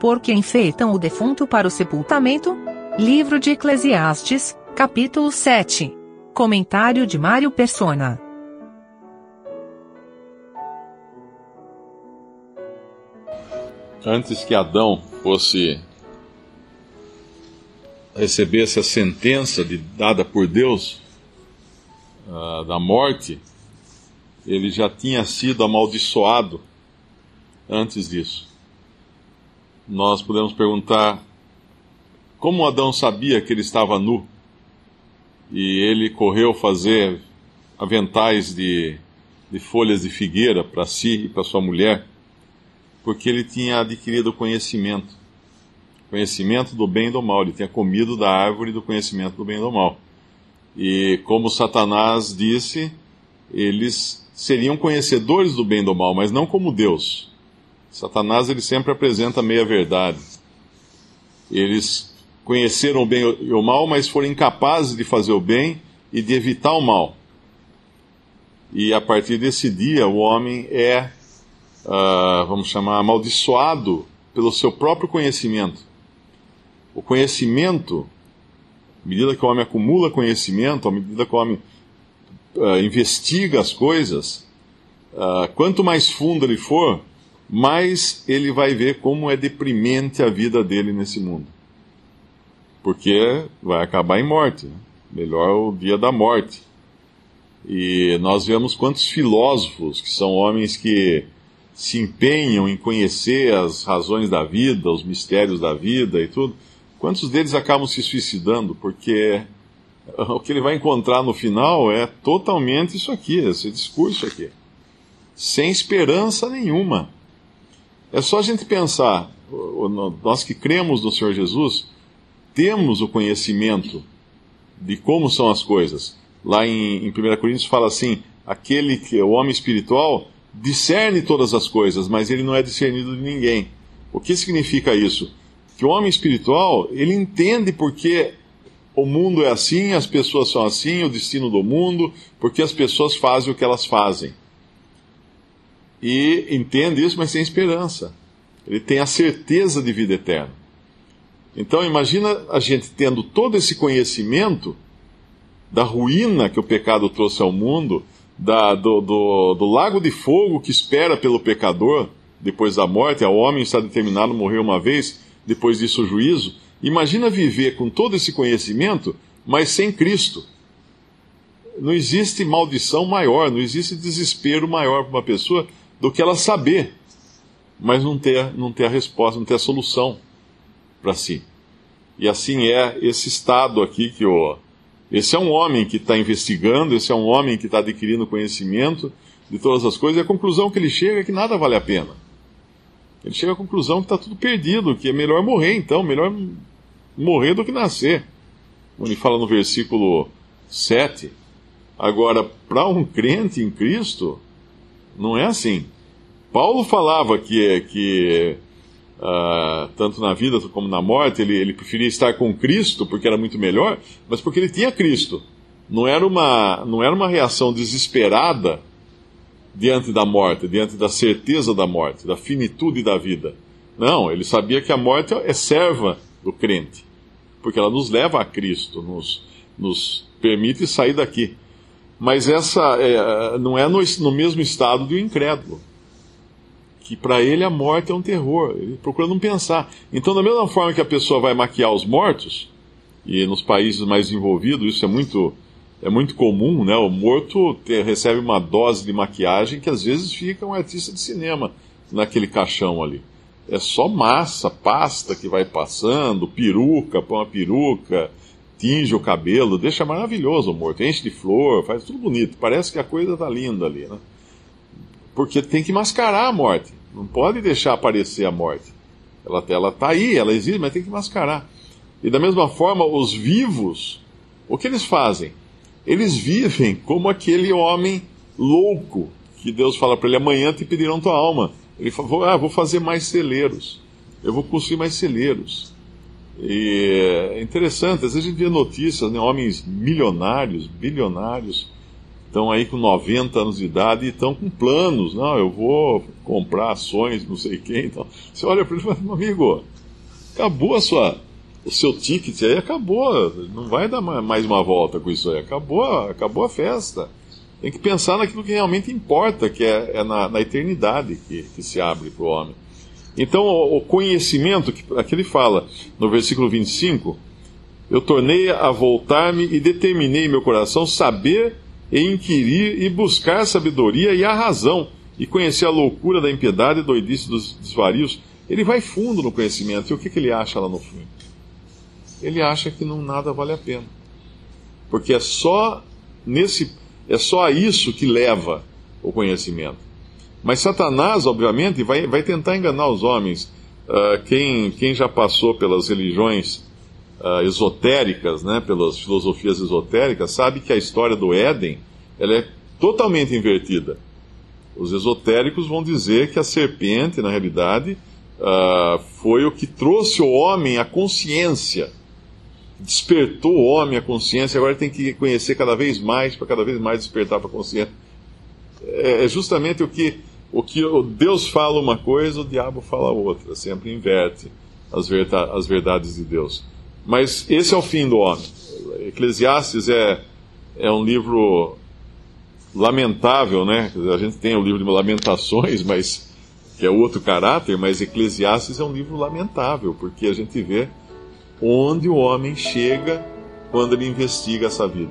porque enfeitam o defunto para o sepultamento? Livro de Eclesiastes, capítulo 7. Comentário de Mário Persona. Antes que Adão fosse recebesse a sentença de, dada por Deus uh, da morte, ele já tinha sido amaldiçoado antes disso. Nós podemos perguntar como Adão sabia que ele estava nu e ele correu fazer aventais de, de folhas de figueira para si e para sua mulher, porque ele tinha adquirido conhecimento conhecimento do bem e do mal. Ele tinha comido da árvore do conhecimento do bem e do mal. E como Satanás disse, eles seriam conhecedores do bem e do mal, mas não como Deus. Satanás ele sempre apresenta meia verdade. Eles conheceram o bem e o mal, mas foram incapazes de fazer o bem e de evitar o mal. E a partir desse dia, o homem é, uh, vamos chamar, amaldiçoado pelo seu próprio conhecimento. O conhecimento, à medida que o homem acumula conhecimento, à medida que o homem uh, investiga as coisas, uh, quanto mais fundo ele for, mais ele vai ver como é deprimente a vida dele nesse mundo. Porque vai acabar em morte. Né? Melhor o dia da morte. E nós vemos quantos filósofos, que são homens que se empenham em conhecer as razões da vida, os mistérios da vida e tudo, Quantos deles acabam se suicidando porque o que ele vai encontrar no final é totalmente isso aqui, esse discurso aqui, sem esperança nenhuma. É só a gente pensar, nós que cremos no Senhor Jesus, temos o conhecimento de como são as coisas. Lá em, em 1 Coríntios fala assim: aquele que é o homem espiritual discerne todas as coisas, mas ele não é discernido de ninguém. O que significa isso? que o homem espiritual, ele entende porque o mundo é assim, as pessoas são assim, o destino do mundo, porque as pessoas fazem o que elas fazem. E entende isso, mas sem esperança. Ele tem a certeza de vida eterna. Então imagina a gente tendo todo esse conhecimento da ruína que o pecado trouxe ao mundo, da, do, do, do lago de fogo que espera pelo pecador depois da morte, o homem está determinado a morrer uma vez, depois disso o juízo. Imagina viver com todo esse conhecimento, mas sem Cristo. Não existe maldição maior, não existe desespero maior para uma pessoa do que ela saber, mas não ter, não ter a resposta, não ter a solução para si. E assim é esse estado aqui que o. Esse é um homem que está investigando, esse é um homem que está adquirindo conhecimento de todas as coisas, e a conclusão que ele chega é que nada vale a pena. Ele chega à conclusão que está tudo perdido, que é melhor morrer então, melhor morrer do que nascer. Ele fala no versículo 7. Agora, para um crente em Cristo, não é assim. Paulo falava que, que uh, tanto na vida como na morte, ele, ele preferia estar com Cristo porque era muito melhor, mas porque ele tinha Cristo. Não era uma, não era uma reação desesperada diante da morte, diante da certeza da morte, da finitude da vida. Não, ele sabia que a morte é serva do crente, porque ela nos leva a Cristo, nos, nos permite sair daqui. Mas essa é, não é no, no, mesmo estado do incrédulo, que para ele a morte é um terror, ele procura não pensar. Então, da mesma forma que a pessoa vai maquiar os mortos, e nos países mais envolvidos isso é muito é muito comum, né? O morto ter, recebe uma dose de maquiagem que às vezes fica um artista de cinema naquele caixão ali. É só massa, pasta que vai passando, peruca, põe uma peruca, tinge o cabelo, deixa maravilhoso o morto, enche de flor, faz tudo bonito. Parece que a coisa tá linda ali, né? Porque tem que mascarar a morte. Não pode deixar aparecer a morte. Ela, ela tá aí, ela existe, mas tem que mascarar. E da mesma forma, os vivos, o que eles fazem? eles vivem como aquele homem louco que Deus fala para ele: amanhã te pedirão tua alma. Ele fala: ah, vou fazer mais celeiros, eu vou construir mais celeiros. E é interessante, às vezes a gente vê notícias, né, homens milionários, bilionários, estão aí com 90 anos de idade e estão com planos. Não, eu vou comprar ações, não sei quem. Então, você olha para ele e fala, meu amigo, acabou a sua, o seu ticket aí, acabou. Não vai dar mais uma volta com isso aí. Acabou, acabou a festa. Tem que pensar naquilo que realmente importa, que é, é na, na, eternidade que, que se abre para o homem. Então, o, conhecimento, que aqui ele fala no versículo 25, eu tornei a voltar-me e determinei meu coração saber e inquirir e buscar a sabedoria e a razão, e conhecer a loucura da impiedade e doidice dos desvarios. Ele vai fundo no conhecimento. E o que, que ele acha lá no fim? Ele acha que não nada vale a pena. Porque é só nesse é só a isso que leva o conhecimento. Mas Satanás, obviamente, vai, vai tentar enganar os homens. Uh, quem, quem já passou pelas religiões uh, esotéricas, né, pelas filosofias esotéricas, sabe que a história do Éden ela é totalmente invertida. Os esotéricos vão dizer que a serpente, na realidade, uh, foi o que trouxe o homem à consciência, despertou o homem à consciência, agora tem que conhecer cada vez mais, para cada vez mais despertar para a consciência. É, é justamente o que, o que Deus fala uma coisa, o diabo fala outra, sempre inverte as, as verdades de Deus. Mas esse é o fim do homem. Eclesiastes é, é um livro lamentável, né? A gente tem o livro de Lamentações, mas que é outro caráter, mas Eclesiastes é um livro lamentável, porque a gente vê onde o homem chega quando ele investiga essa vida.